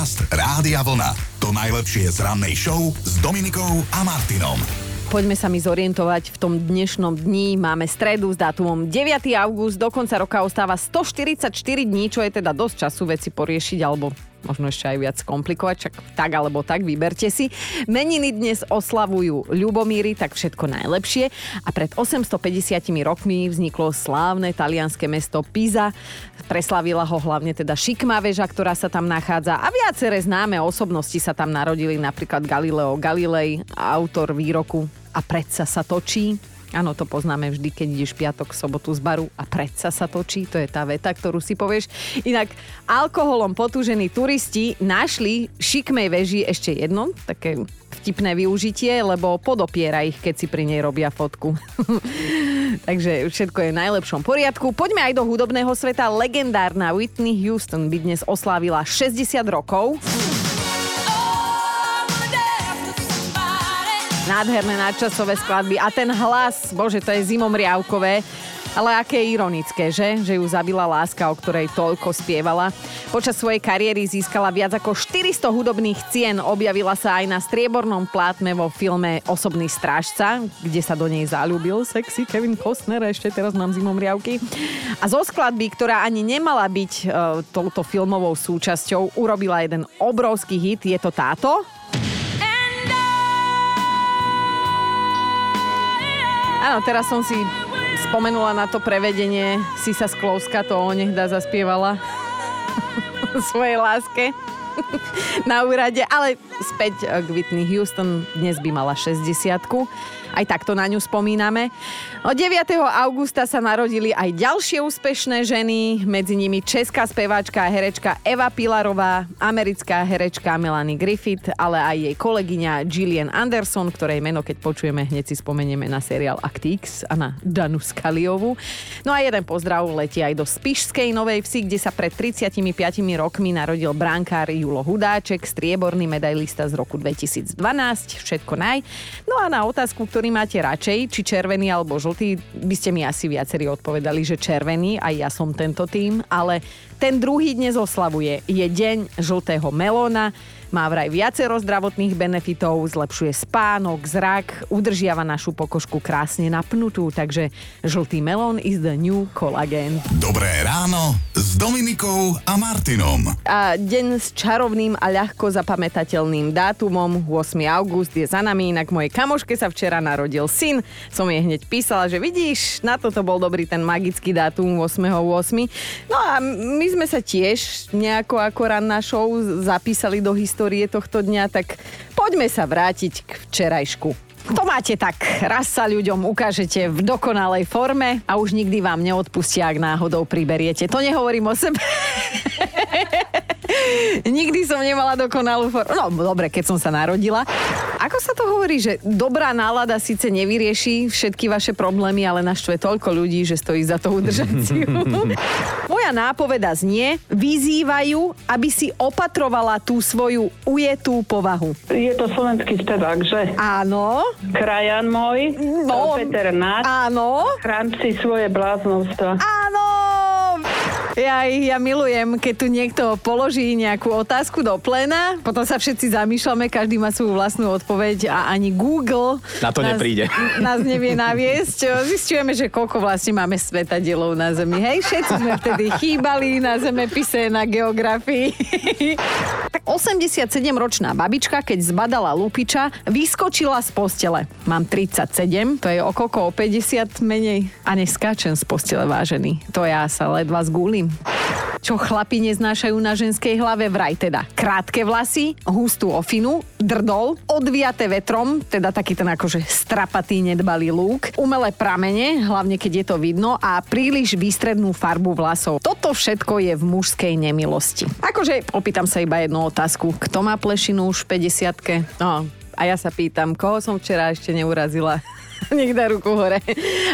Podcast Rádia Vlna. To najlepšie z rannej show s Dominikou a Martinom. Poďme sa mi zorientovať v tom dnešnom dni. Máme stredu s dátumom 9. august, do konca roka ostáva 144 dní, čo je teda dosť času veci poriešiť alebo možno ešte aj viac komplikovať, čak tak alebo tak, vyberte si. Meniny dnes oslavujú Ľubomíry, tak všetko najlepšie. A pred 850 rokmi vzniklo slávne talianské mesto Pisa. Preslavila ho hlavne teda šikma väža, ktorá sa tam nachádza a viaceré známe osobnosti sa tam narodili, napríklad Galileo Galilei, autor výroku a predsa sa točí. Áno, to poznáme vždy, keď ideš piatok, sobotu z baru a predsa sa točí, to je tá veta, ktorú si povieš. Inak alkoholom potúžení turisti našli šikmej veži ešte jedno, také vtipné využitie, lebo podopiera ich, keď si pri nej robia fotku. Takže všetko je v najlepšom poriadku. Poďme aj do hudobného sveta. Legendárna Whitney Houston by dnes oslávila 60 rokov. Nádherné nadčasové skladby a ten hlas, bože, to je zimom riavkové. Ale aké ironické, že? Že ju zabila láska, o ktorej toľko spievala. Počas svojej kariéry získala viac ako 400 hudobných cien. Objavila sa aj na striebornom plátme vo filme Osobný strážca, kde sa do nej zalúbil sexy Kevin Costner. Ešte teraz mám zimom riavky. A zo skladby, ktorá ani nemala byť e, touto filmovou súčasťou, urobila jeden obrovský hit. Je to táto. Áno, teraz som si spomenula na to prevedenie Sisa Sklouska, to onehda zaspievala svojej láske na úrade, ale späť k Whitney Houston, dnes by mala 60 aj takto na ňu spomíname. O 9. augusta sa narodili aj ďalšie úspešné ženy, medzi nimi česká speváčka a herečka Eva Pilarová, americká herečka Melanie Griffith, ale aj jej kolegyňa Gillian Anderson, ktorej meno, keď počujeme, hneď si spomenieme na seriál Actix a na Danu Skaliovu. No a jeden pozdrav letí aj do Spišskej Novej Vsi, kde sa pred 35 rokmi narodil brankár Julo Hudáček, strieborný medailista z roku 2012, všetko naj. No a na otázku, ktorý máte radšej, či červený alebo žltý, by ste mi asi viacerí odpovedali, že červený, aj ja som tento tým, ale ten druhý dnes oslavuje. Je deň žltého melóna, má vraj viacero zdravotných benefitov, zlepšuje spánok, zrak, udržiava našu pokožku krásne napnutú, takže žltý melón is the new collagen. Dobré ráno s Dominikou a Martinom. A deň s čarovným a ľahko zapamätateľným dátumom 8. august je za nami, inak mojej kamoške sa včera narodil syn. Som jej hneď písala, že vidíš, na toto bol dobrý ten magický dátum 8.8. No a my sme sa tiež nejako ako ranná show zapísali do histórie histórie tohto dňa, tak poďme sa vrátiť k včerajšku. To máte tak, raz sa ľuďom ukážete v dokonalej forme a už nikdy vám neodpustia, ak náhodou priberiete. To nehovorím o sebe. Nikdy som nemala dokonalú formu. No dobre, keď som sa narodila. Ako sa to hovorí, že dobrá nálada síce nevyrieši všetky vaše problémy, ale naštve toľko ľudí, že stojí za to udržať si Moja nápoveda znie, vyzývajú, aby si opatrovala tú svoju ujetú povahu. Je to slovenský spevák, že? Áno. Krajan môj, No. Peter Nát. Áno. Chrám si svoje bláznovstva. Áno! Ja, ja milujem, keď tu niekto položí nejakú otázku do plena, potom sa všetci zamýšľame, každý má svoju vlastnú odpoveď a ani Google Na to nás, nepríde. nás nevie naviesť. Zistujeme, že koľko vlastne máme svetadielov na Zemi. Hej, všetci sme vtedy chýbali na zemepise, na geografii. tak 87-ročná babička, keď zbadala lupiča, vyskočila z postele. Mám 37, to je o koľko, o 50 menej. A neskáčem z postele, vážený. To ja sa ledva zgúlim. Čo chlapi neznášajú na ženskej hlave vraj teda krátke vlasy, hustú ofinu, drdol, odviaté vetrom, teda taký ten akože strapatý nedbalý lúk, umelé pramene, hlavne keď je to vidno a príliš výstrednú farbu vlasov. Toto všetko je v mužskej nemilosti. Akože opýtam sa iba jednu otázku. Kto má plešinu už v 50 No, a ja sa pýtam, koho som včera ešte neurazila? Nech dá ruku hore.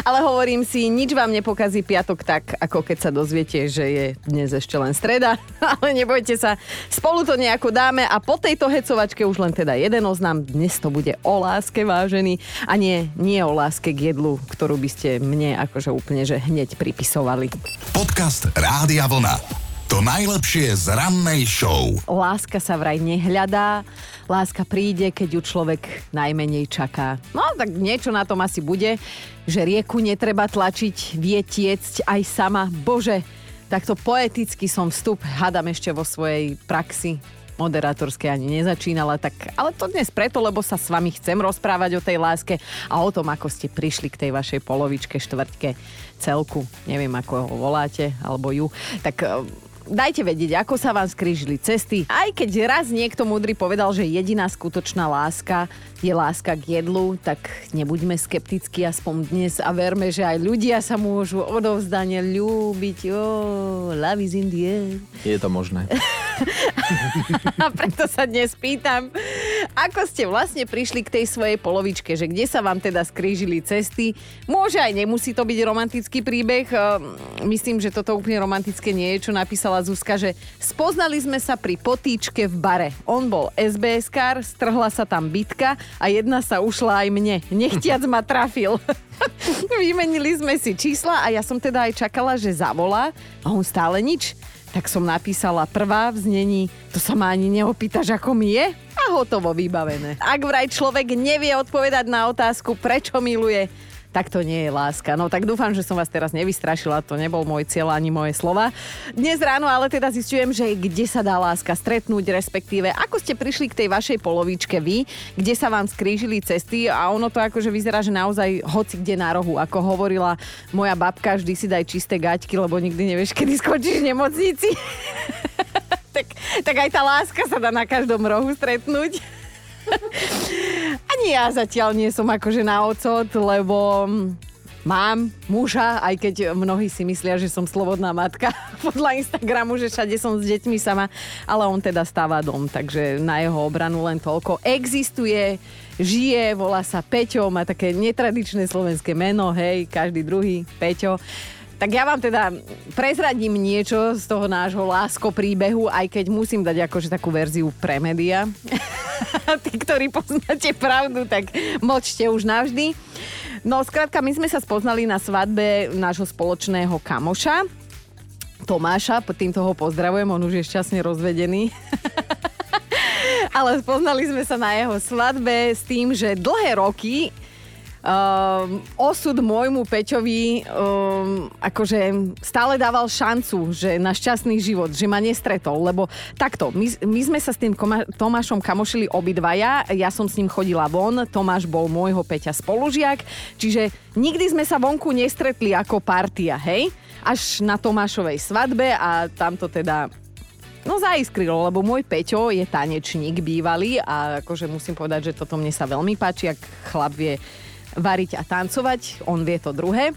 Ale hovorím si, nič vám nepokazí piatok tak, ako keď sa dozviete, že je dnes ešte len streda. Ale nebojte sa, spolu to nejako dáme a po tejto hecovačke už len teda jeden oznám. Dnes to bude o láske vážený a nie, nie o láske k jedlu, ktorú by ste mne akože úplne že hneď pripisovali. Podcast Rádia Vlna. To najlepšie z rannej show. Láska sa vraj nehľadá, láska príde, keď ju človek najmenej čaká. No tak niečo na tom asi bude, že rieku netreba tlačiť, vie tiecť aj sama. Bože, takto poeticky som vstup, hadam ešte vo svojej praxi moderátorské ani nezačínala, tak, ale to dnes preto, lebo sa s vami chcem rozprávať o tej láske a o tom, ako ste prišli k tej vašej polovičke, štvrtke, celku, neviem ako ho voláte, alebo ju. Tak dajte vedieť, ako sa vám skrížili cesty. Aj keď raz niekto múdry povedal, že jediná skutočná láska je láska k jedlu, tak nebuďme skeptickí aspoň dnes a verme, že aj ľudia sa môžu odovzdane ľúbiť. Oh, love is in the air. Je to možné. a preto sa dnes pýtam, ako ste vlastne prišli k tej svojej polovičke, že kde sa vám teda skrížili cesty. Môže aj nemusí to byť romantický príbeh. Ehm, myslím, že toto úplne romantické nie je, čo napísala Zuzka, že spoznali sme sa pri potýčke v bare. On bol SBS-kár, strhla sa tam bitka a jedna sa ušla aj mne. Nechtiac ma trafil. Vymenili sme si čísla a ja som teda aj čakala, že zavolá a on stále nič. Tak som napísala prvá v znení, to sa ma ani neopýtaš, ako mi je? A hotovo vybavené. Ak vraj človek nevie odpovedať na otázku, prečo miluje, tak to nie je láska. No tak dúfam, že som vás teraz nevystrašila, to nebol môj cieľ ani moje slova. Dnes ráno ale teda zistujem, že kde sa dá láska stretnúť, respektíve ako ste prišli k tej vašej polovičke vy, kde sa vám skrížili cesty a ono to akože vyzerá, že naozaj hoci kde na rohu. Ako hovorila moja babka, vždy si daj čisté gaťky, lebo nikdy nevieš, kedy skončíš v nemocnici. tak, tak aj tá láska sa dá na každom rohu stretnúť. Ani ja zatiaľ nie som akože na ocot, lebo mám muža, aj keď mnohí si myslia, že som slobodná matka podľa Instagramu, že všade som s deťmi sama, ale on teda stáva dom, takže na jeho obranu len toľko. Existuje, žije, volá sa Peťo, má také netradičné slovenské meno, hej, každý druhý Peťo. Tak ja vám teda prezradím niečo z toho nášho lásko príbehu, aj keď musím dať akože takú verziu pre média. Tí, ktorí poznáte pravdu, tak močte už navždy. No, skrátka, my sme sa spoznali na svadbe nášho spoločného kamoša, Tomáša, týmto ho pozdravujem, on už je šťastne rozvedený. Ale spoznali sme sa na jeho svadbe s tým, že dlhé roky Um, osud môjmu Peťovi um, akože stále dával šancu, že na šťastný život, že ma nestretol, lebo takto, my, my sme sa s tým koma- Tomášom kamošili obidvaja, ja som s ním chodila von, Tomáš bol môjho Peťa spolužiak, čiže nikdy sme sa vonku nestretli ako partia, hej? Až na Tomášovej svadbe a tamto teda No zaiskrilo, lebo môj Peťo je tanečník bývalý a akože musím povedať, že toto mne sa veľmi páči, ak chlap vie variť a tancovať. On vie to druhé.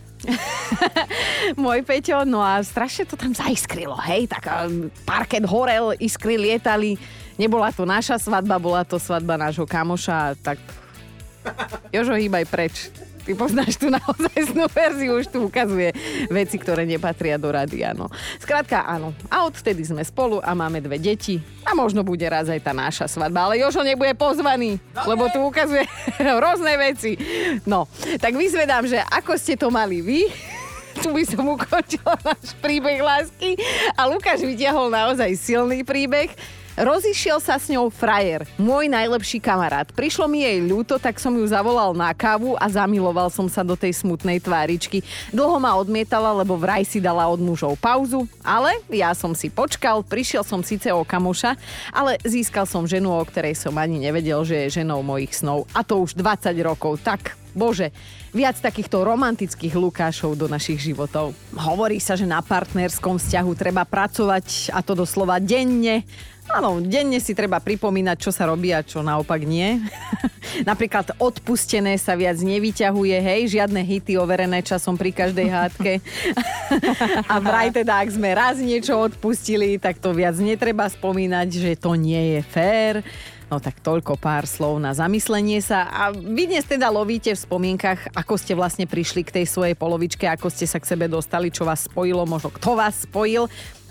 Môj Peťo, no a strašne to tam zaiskrilo, hej, tak parket horel, iskry lietali. Nebola to naša svadba, bola to svadba nášho kamoša, tak Jožo, hýbaj preč. Ty poznáš tú naozajstnú verziu, už tu ukazuje veci, ktoré nepatria do radia. No. Skrátka áno. A odtedy sme spolu a máme dve deti. A možno bude raz aj tá naša svadba. Ale Jožo nebude pozvaný, Dobre. lebo tu ukazuje rôzne veci. No, tak vyzvedám, že ako ste to mali vy, tu by som ukončila náš príbeh lásky a Lukáš vytiahol naozaj silný príbeh. Rozišiel sa s ňou frajer, môj najlepší kamarát. Prišlo mi jej ľúto, tak som ju zavolal na kávu a zamiloval som sa do tej smutnej tváričky. Dlho ma odmietala, lebo vraj si dala od mužov pauzu, ale ja som si počkal, prišiel som síce o kamoša, ale získal som ženu, o ktorej som ani nevedel, že je ženou mojich snov. A to už 20 rokov, tak Bože, viac takýchto romantických Lukášov do našich životov. Hovorí sa, že na partnerskom vzťahu treba pracovať a to doslova denne Áno, denne si treba pripomínať, čo sa robí a čo naopak nie. Napríklad odpustené sa viac nevyťahuje, hej, žiadne hity overené časom pri každej hádke. a vraj teda, ak sme raz niečo odpustili, tak to viac netreba spomínať, že to nie je fér. No tak toľko pár slov na zamyslenie sa. A vy dnes teda lovíte v spomienkach, ako ste vlastne prišli k tej svojej polovičke, ako ste sa k sebe dostali, čo vás spojilo, možno kto vás spojil.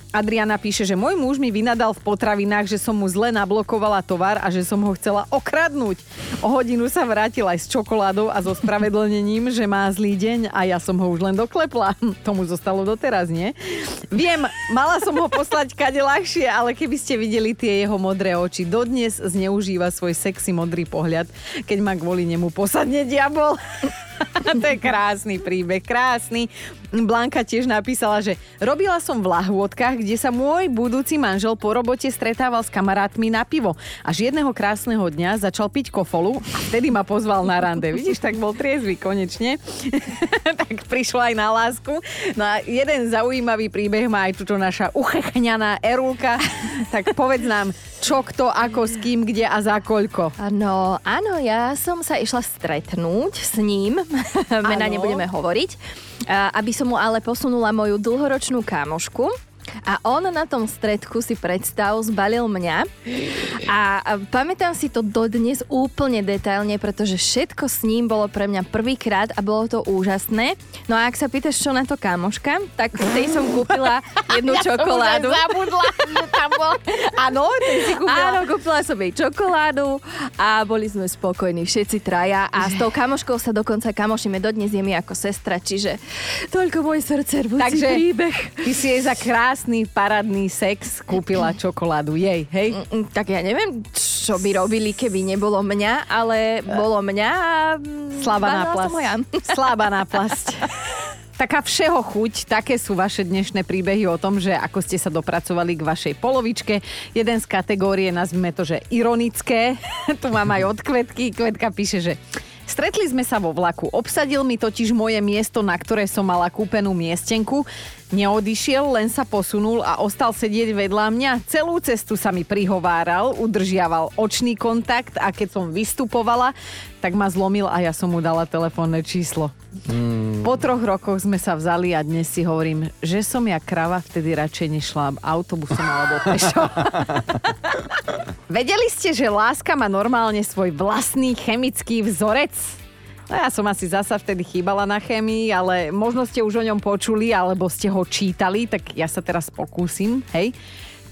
Adriana píše, že môj muž mi vynadal v potravinách, že som mu zle nablokovala tovar a že som ho chcela okradnúť. O hodinu sa vrátil aj s čokoládou a so spravedlnením, že má zlý deň a ja som ho už len doklepla. Tomu zostalo doteraz, nie? Viem, mala som ho poslať kade ľahšie, ale keby ste videli tie jeho modré oči, dodnes zneužíva svoj sexy modrý pohľad, keď ma kvôli nemu posadne diabol. to je krásny príbeh, krásny. Blanka tiež napísala, že robila som v lahôdkach, kde sa môj budúci manžel po robote stretával s kamarátmi na pivo. Až jedného krásneho dňa začal piť kofolu a vtedy ma pozval na rande. Vidíš, tak bol triezvy konečne. tak prišla aj na lásku. No a jeden zaujímavý príbeh má aj tuto naša uchechňaná Erulka. tak povedz nám, čo, kto, ako, s kým, kde a za koľko. No, áno, ja som sa išla stretnúť s ním. Mena nebudeme hovoriť aby som mu ale posunula moju dlhoročnú kámošku a on na tom stredku si predstav zbalil mňa a pamätám si to dodnes úplne detailne, pretože všetko s ním bolo pre mňa prvýkrát a bolo to úžasné. No a ak sa pýtaš, čo na to kamoška, tak tej som kúpila jednu ja čokoládu. Som zabudla, tam bol. Áno, si kúpila. Áno, kúpila som jej čokoládu a boli sme spokojní všetci traja a s tou kamoškou sa dokonca kamošíme dodnes je mi ako sestra, čiže toľko môj srdce Takže príbeh. ty si jej za krás krásny paradný sex kúpila čokoládu jej, hej? Mm, mm, tak ja neviem, čo by robili, keby nebolo mňa, ale bolo mňa a... Slabá náplasť. Slabá náplasť. Taká všeho chuť, také sú vaše dnešné príbehy o tom, že ako ste sa dopracovali k vašej polovičke. Jeden z kategórie, nazvime to, že ironické. tu mám aj od Kvetky. Kvetka píše, že Stretli sme sa vo vlaku. Obsadil mi totiž moje miesto, na ktoré som mala kúpenú miestenku. Neodišiel, len sa posunul a ostal sedieť vedľa mňa. Celú cestu sa mi prihováral, udržiaval očný kontakt a keď som vystupovala, tak ma zlomil a ja som mu dala telefónne číslo. Hmm. Po troch rokoch sme sa vzali a dnes si hovorím, že som ja krava vtedy radšej nešla autobusom alebo pešo. Vedeli ste, že láska má normálne svoj vlastný chemický vzorec? No ja som asi zasa vtedy chýbala na chémii, ale možno ste už o ňom počuli, alebo ste ho čítali, tak ja sa teraz pokúsim, hej.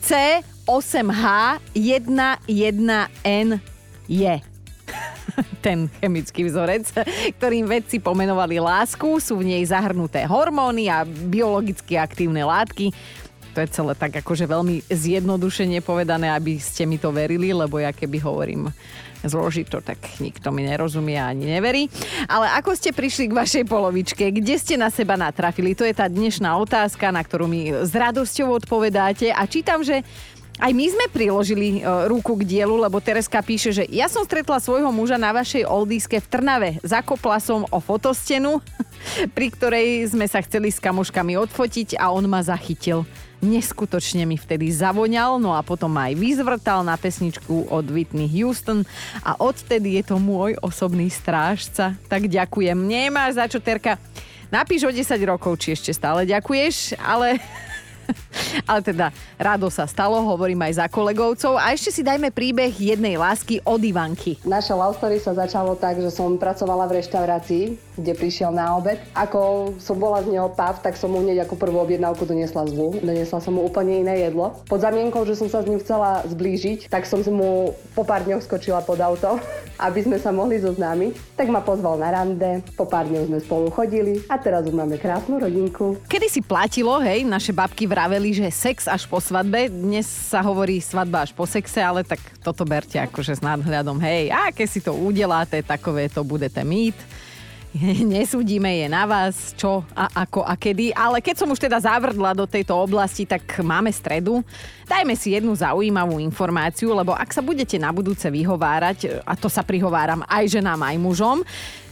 C8H11N je ten chemický vzorec, ktorým vedci pomenovali lásku. Sú v nej zahrnuté hormóny a biologicky aktívne látky. To je celé tak akože veľmi zjednodušene povedané, aby ste mi to verili, lebo ja keby hovorím zložito, tak nikto mi nerozumie ani neverí. Ale ako ste prišli k vašej polovičke? Kde ste na seba natrafili? To je tá dnešná otázka, na ktorú mi s radosťou odpovedáte. A čítam, že aj my sme priložili uh, ruku k dielu, lebo Tereska píše, že ja som stretla svojho muža na vašej oldíske v Trnave. Zakopla som o fotostenu, pri ktorej sme sa chceli s kamoškami odfotiť a on ma zachytil. Neskutočne mi vtedy zavoňal, no a potom aj vyzvrtal na pesničku od Whitney Houston a odtedy je to môj osobný strážca. Tak ďakujem. Nemáš za čo, Terka. Napíš o 10 rokov, či ešte stále ďakuješ, ale Ale teda rado sa stalo, hovorím aj za kolegovcov. A ešte si dajme príbeh jednej lásky od Ivanky. Naša love story sa začalo tak, že som pracovala v reštaurácii, kde prišiel na obed. Ako som bola z neho pav, tak som mu hneď ako prvú objednávku doniesla zlu. Doniesla som mu úplne iné jedlo. Pod zamienkou, že som sa s ním chcela zblížiť, tak som mu po pár dňoch skočila pod auto, aby sme sa mohli zoznámiť. Tak ma pozval na rande, po pár dňoch sme spolu chodili a teraz už máme krásnu rodinku. Kedy si platilo, hej, naše babky vraveli, že sex až po svadbe. Dnes sa hovorí svadba až po sexe, ale tak toto berte akože s nadhľadom. Hej, aké si to udeláte, takové to budete mít. Nesúdime je na vás, čo a ako a kedy, ale keď som už teda zavrdla do tejto oblasti, tak máme stredu. Dajme si jednu zaujímavú informáciu, lebo ak sa budete na budúce vyhovárať, a to sa prihováram aj ženám, aj mužom,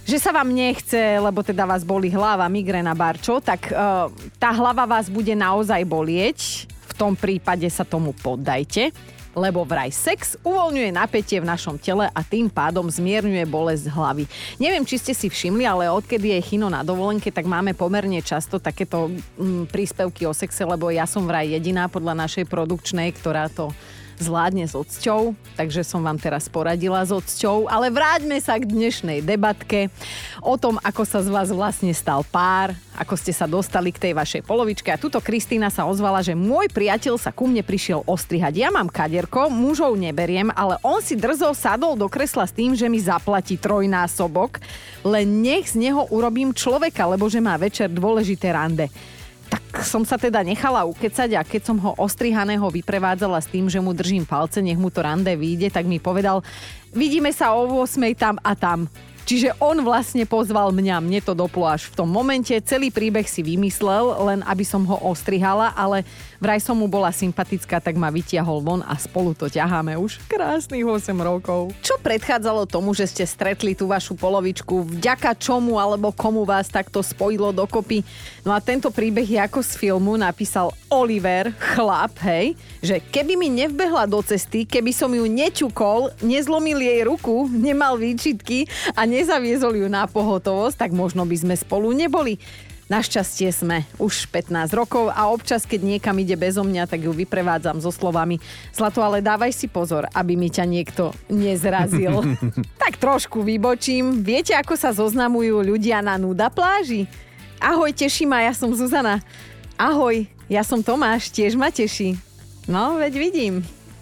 že sa vám nechce, lebo teda vás boli hlava, migrena, barčo, tak uh, tá hlava vás bude naozaj bolieť. V tom prípade sa tomu poddajte lebo vraj sex uvoľňuje napätie v našom tele a tým pádom zmierňuje bolesť hlavy. Neviem, či ste si všimli, ale odkedy je Chino na dovolenke, tak máme pomerne často takéto mm, príspevky o sexe, lebo ja som vraj jediná podľa našej produkčnej, ktorá to zvládne s ocťou, takže som vám teraz poradila s ocťou, ale vráťme sa k dnešnej debatke o tom, ako sa z vás vlastne stal pár, ako ste sa dostali k tej vašej polovičke. A tuto Kristýna sa ozvala, že môj priateľ sa ku mne prišiel ostrihať. Ja mám kaderko, mužov neberiem, ale on si drzo sadol do kresla s tým, že mi zaplatí trojnásobok, len nech z neho urobím človeka, lebo že má večer dôležité rande tak som sa teda nechala ukecať a keď som ho ostrihaného vyprevádzala s tým, že mu držím palce, nech mu to rande vyjde, tak mi povedal, vidíme sa o 8 tam a tam. Čiže on vlastne pozval mňa, mne to doplo až v tom momente. Celý príbeh si vymyslel, len aby som ho ostrihala, ale vraj som mu bola sympatická, tak ma vytiahol von a spolu to ťaháme už krásnych 8 rokov. Čo predchádzalo tomu, že ste stretli tú vašu polovičku? Vďaka čomu alebo komu vás takto spojilo dokopy? No a tento príbeh je ako z filmu, napísal Oliver, chlap, hej, že keby mi nevbehla do cesty, keby som ju neťukol, nezlomil jej ruku, nemal výčitky a nezaviezol ju na pohotovosť, tak možno by sme spolu neboli. Našťastie sme už 15 rokov a občas, keď niekam ide bezo mňa, tak ju vyprevádzam so slovami Zlato, ale dávaj si pozor, aby mi ťa niekto nezrazil. tak trošku vybočím. Viete, ako sa zoznamujú ľudia na nuda pláži? Ahoj, teší ma, ja som Zuzana. Ahoj, ja som Tomáš, tiež ma teší. No, veď vidím.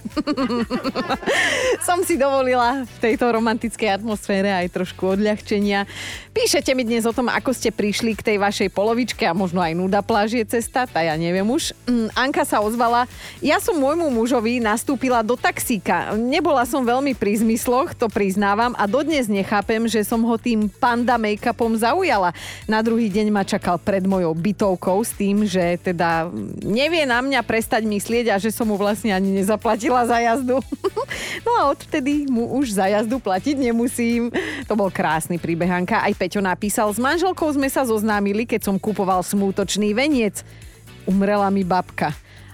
Som si dovolila v tejto romantickej atmosfére aj trošku odľahčenia. Píšete mi dnes o tom, ako ste prišli k tej vašej polovičke a možno aj nuda pláž je cesta, tá ja neviem už. Mm, Anka sa ozvala, ja som môjmu mužovi nastúpila do taxíka. Nebola som veľmi pri zmysloch, to priznávam a dodnes nechápem, že som ho tým panda make-upom zaujala. Na druhý deň ma čakal pred mojou bytovkou s tým, že teda nevie na mňa prestať myslieť a že som mu vlastne ani nezaplatila za jazdu. no a odtedy mu už za jazdu platiť nemusím. To bol krásny príbeh, Anka. Aj Peťo napísal, s manželkou sme sa zoznámili, keď som kupoval smútočný veniec. Umrela mi babka.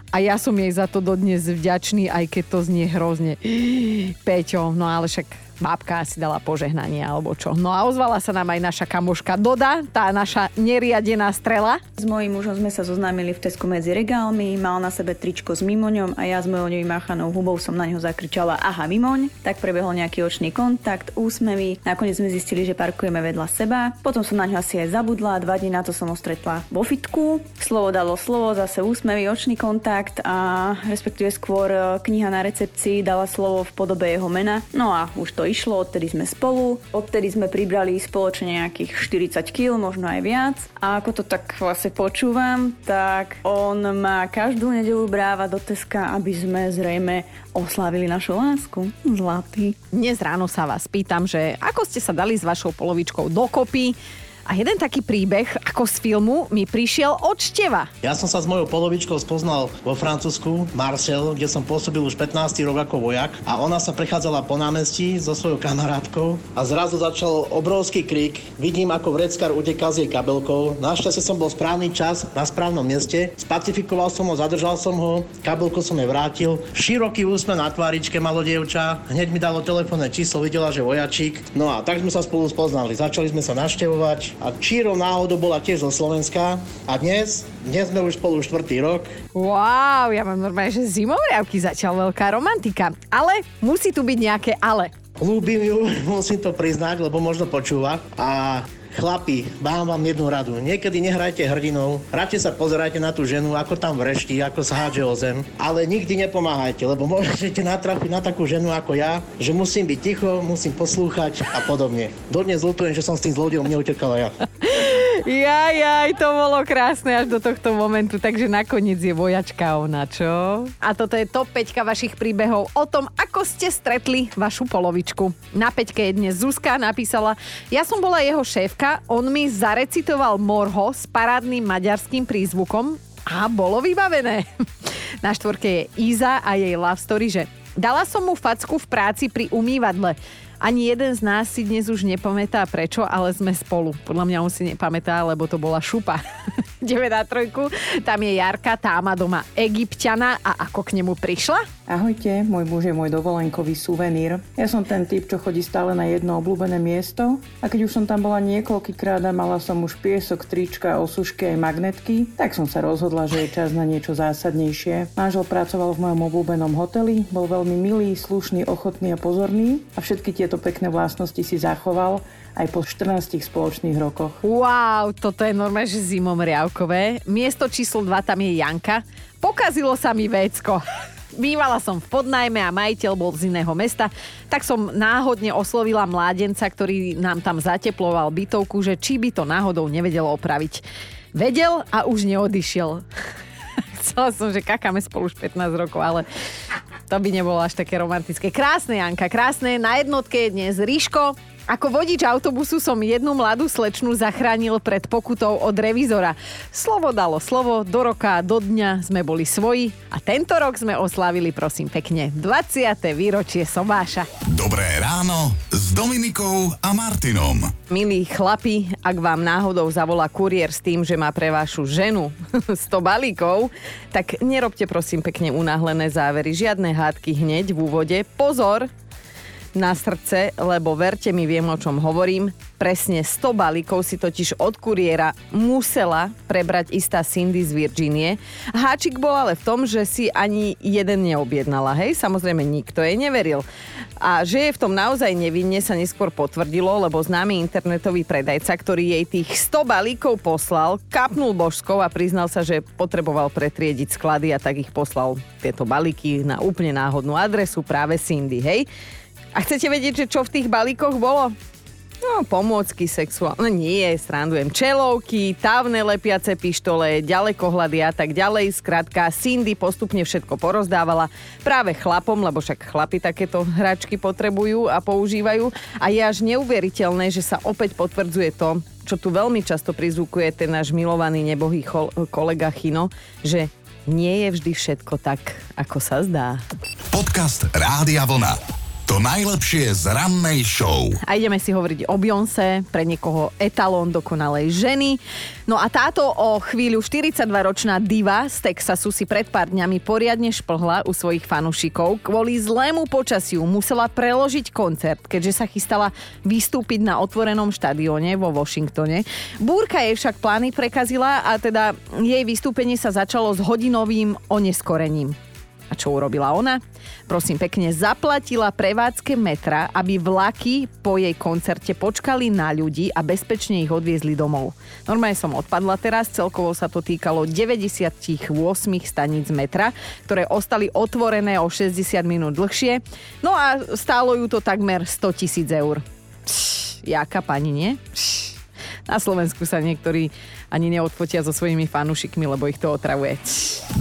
A ja som jej za to dodnes vďačný, aj keď to znie hrozne. Peťo, no ale však Bábka si dala požehnanie alebo čo. No a ozvala sa nám aj naša kamoška Doda, tá naša neriadená strela. S mojím mužom sme sa zoznámili v Tesku medzi regálmi, mal na sebe tričko s mimoňom a ja s mojou nevymáchanou hubou som na neho zakričala aha mimoň. Tak prebehol nejaký očný kontakt, úsmevy, nakoniec sme zistili, že parkujeme vedľa seba. Potom som na ňo asi aj zabudla, dva dní na to som ho stretla vo fitku. Slovo dalo slovo, zase úsmevy, očný kontakt a respektíve skôr e, kniha na recepcii dala slovo v podobe jeho mena. No a už to išlo, odtedy sme spolu, odtedy sme pribrali spoločne nejakých 40 kg, možno aj viac. A ako to tak vlastne počúvam, tak on ma každú nedelu bráva do Teska, aby sme zrejme oslávili našu lásku. Zlatý. Dnes ráno sa vás pýtam, že ako ste sa dali s vašou polovičkou dokopy, a jeden taký príbeh, ako z filmu, mi prišiel od Števa. Ja som sa s mojou polovičkou spoznal vo Francúzsku, Marcel, kde som pôsobil už 15 rok ako vojak a ona sa prechádzala po námestí so svojou kamarátkou a zrazu začal obrovský krik. Vidím, ako vreckár utekal s jej kabelkou. Našťastie som bol správny čas na správnom mieste. Spacifikoval som ho, zadržal som ho, kabelku som jej vrátil. Široký úsmev na tváričke malo dievča. Hneď mi dalo telefónne číslo, videla, že vojačík. No a tak sme sa spolu spoznali. Začali sme sa naštevovať a Čírov náhodou bola tiež zo Slovenska a dnes, dnes sme už spolu štvrtý rok. Wow, ja mám normálne, že riavky začal veľká romantika. Ale musí tu byť nejaké ale. Ľúbim ju, musím to priznať, lebo možno počúva. A Chlapi, mám vám jednu radu. Niekedy nehrajte hrdinou, radšej sa pozerajte na tú ženu, ako tam vrešti, ako sa hádže o zem, ale nikdy nepomáhajte, lebo môžete natrafiť na takú ženu ako ja, že musím byť ticho, musím poslúchať a podobne. Dodnes ľutujem, že som s tým zlodejom neutekala ja. Jaj, jaj, to bolo krásne až do tohto momentu, takže nakoniec je vojačka ona, čo? A toto je top 5 vašich príbehov o tom, ako ste stretli vašu polovičku. Na 5 je dnes Zuzka napísala, ja som bola jeho šéfka, on mi zarecitoval morho s parádnym maďarským prízvukom a bolo vybavené. Na štvorke je Iza a jej love story, že dala som mu facku v práci pri umývadle Ani jeden z nás si dnes už nepamätá prečo, ale sme spolu. Podľa mňa on si nepamätá, lebo to bola šupa. 9 na trojku. Tam je Jarka, tá má doma egyptiana a ako k nemu prišla? Ahojte, môj muž je môj dovolenkový suvenír. Ja som ten typ, čo chodí stále na jedno obľúbené miesto a keď už som tam bola niekoľkýkrát a mala som už piesok, trička, osušky aj magnetky, tak som sa rozhodla, že je čas na niečo zásadnejšie. Manžel pracoval v mojom obľúbenom hoteli, bol veľmi milý, slušný, ochotný a pozorný a všetky tie tieto pekné vlastnosti si zachoval aj po 14 spoločných rokoch. Wow, toto je normálne, že zimom riavkové. Miesto číslo 2 tam je Janka. Pokazilo sa mi vecko. Bývala som v podnajme a majiteľ bol z iného mesta, tak som náhodne oslovila mládenca, ktorý nám tam zateploval bytovku, že či by to náhodou nevedel opraviť. Vedel a už neodišiel. Chcela som, že kakáme spolu už 15 rokov, ale to by nebolo až také romantické. Krásne, Janka, krásne. Na jednotke je dnes Ríško. Ako vodič autobusu som jednu mladú slečnu zachránil pred pokutou od revizora. Slovo dalo slovo, do roka, do dňa sme boli svoji a tento rok sme oslávili, prosím pekne, 20. výročie Sobáša. Dobré ráno s Dominikou a Martinom. Milí chlapi, ak vám náhodou zavolá kuriér s tým, že má pre vašu ženu 100 balíkov, tak nerobte prosím pekne unáhlené závery. Žiadne hádky hneď v úvode. Pozor, na srdce, lebo verte mi, viem, o čom hovorím. Presne 100 balíkov si totiž od kuriéra musela prebrať istá Cindy z Virginie. Háčik bol ale v tom, že si ani jeden neobjednala, hej? Samozrejme, nikto jej neveril. A že je v tom naozaj nevinne sa neskôr potvrdilo, lebo známy internetový predajca, ktorý jej tých 100 balíkov poslal, kapnul božskou a priznal sa, že potreboval pretriediť sklady a tak ich poslal tieto balíky na úplne náhodnú adresu práve Cindy, hej? A chcete vedieť, že čo v tých balíkoch bolo? No, pomôcky sexuálne, no, nie, srandujem. Čelovky, távne lepiace pištole, ďalekohľady a tak ďalej. Skrátka, Cindy postupne všetko porozdávala práve chlapom, lebo však chlapi takéto hračky potrebujú a používajú. A je až neuveriteľné, že sa opäť potvrdzuje to, čo tu veľmi často prizvukuje ten náš milovaný nebohý kolega Chino, že nie je vždy všetko tak, ako sa zdá. Podcast Rádia Vlna. To najlepšie z rannej show. A ideme si hovoriť o Beyoncé, pre niekoho etalón dokonalej ženy. No a táto o chvíľu 42-ročná diva z Texasu si pred pár dňami poriadne šplhla u svojich fanúšikov. Kvôli zlému počasiu musela preložiť koncert, keďže sa chystala vystúpiť na otvorenom štadióne vo Washingtone. Búrka jej však plány prekazila a teda jej vystúpenie sa začalo s hodinovým oneskorením. A čo urobila ona? Prosím pekne, zaplatila prevádzke metra, aby vlaky po jej koncerte počkali na ľudí a bezpečne ich odviezli domov. Normálne som odpadla teraz, celkovo sa to týkalo 98 staníc metra, ktoré ostali otvorené o 60 minút dlhšie. No a stálo ju to takmer 100 tisíc eur. Pš, jaká pani, nie? Pš. Na Slovensku sa niektorí ani neodfotia so svojimi fanúšikmi, lebo ich to otravuje.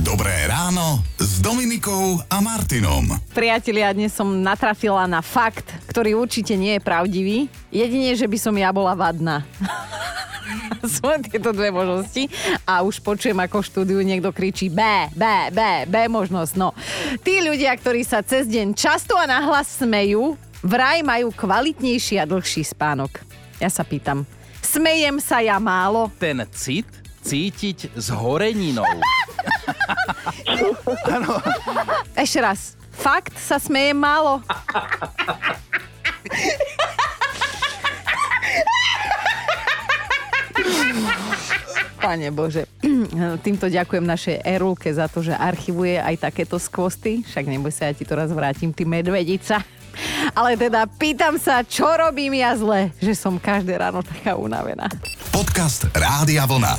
Dobré ráno s Dominikou a Martinom. Priatelia, dnes som natrafila na fakt, ktorý určite nie je pravdivý. Jedine, že by som ja bola vadná. Sú tieto dve možnosti a už počujem, ako štúdiu niekto kričí B, B, B, B možnosť. No, tí ľudia, ktorí sa cez deň často a nahlas smejú, vraj majú kvalitnejší a dlhší spánok. Ja sa pýtam, Smejem sa ja málo. Ten cit cítiť s horeninou. Áno. Ešte raz. Fakt sa smejem málo. Pane Bože. Týmto ďakujem našej Erulke za to, že archivuje aj takéto skvosty. Však neboj sa, ja ti to raz vrátim, ty medvedica. Ale teda pýtam sa, čo robím ja zle, že som každé ráno taká unavená. Podcast Rádia Vlna.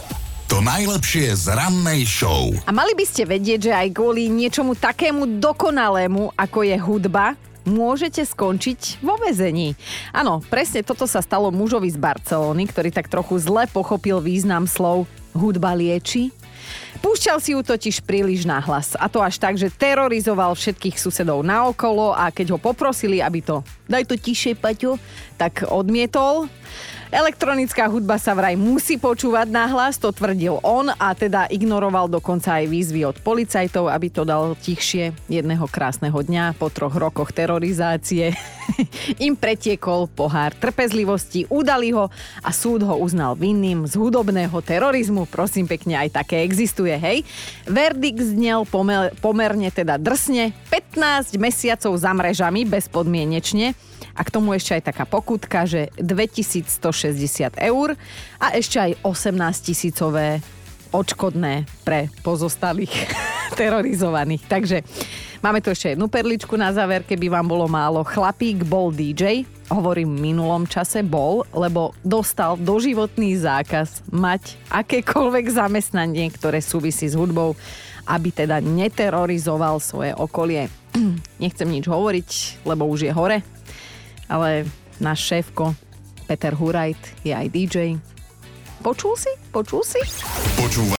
To najlepšie z rannej show. A mali by ste vedieť, že aj kvôli niečomu takému dokonalému, ako je hudba, môžete skončiť vo väzení. Áno, presne toto sa stalo mužovi z Barcelony, ktorý tak trochu zle pochopil význam slov hudba lieči, Púšťal si ju totiž príliš nahlas. A to až tak, že terorizoval všetkých susedov naokolo a keď ho poprosili, aby to daj to tiše, Paťo, tak odmietol. Elektronická hudba sa vraj musí počúvať nahlas, to tvrdil on a teda ignoroval dokonca aj výzvy od policajtov, aby to dal tichšie jedného krásneho dňa po troch rokoch terorizácie. Im pretiekol pohár trpezlivosti, udali ho a súd ho uznal vinným z hudobného terorizmu. Prosím pekne, aj také existuje, hej. Verdikt znel pomer, pomerne teda drsne, 15 mesiacov za mrežami bezpodmienečne a k tomu ešte aj taká pokutka, že 2160 eur a ešte aj 18 tisícové odškodné pre pozostalých terorizovaných. Takže máme tu ešte jednu perličku na záver, keby vám bolo málo. Chlapík bol DJ, hovorím v minulom čase bol, lebo dostal doživotný zákaz mať akékoľvek zamestnanie, ktoré súvisí s hudbou, aby teda neterorizoval svoje okolie. Nechcem nič hovoriť, lebo už je hore, ale náš šéfko Peter Hurajt je aj DJ. Počul si? Počul si? Počúva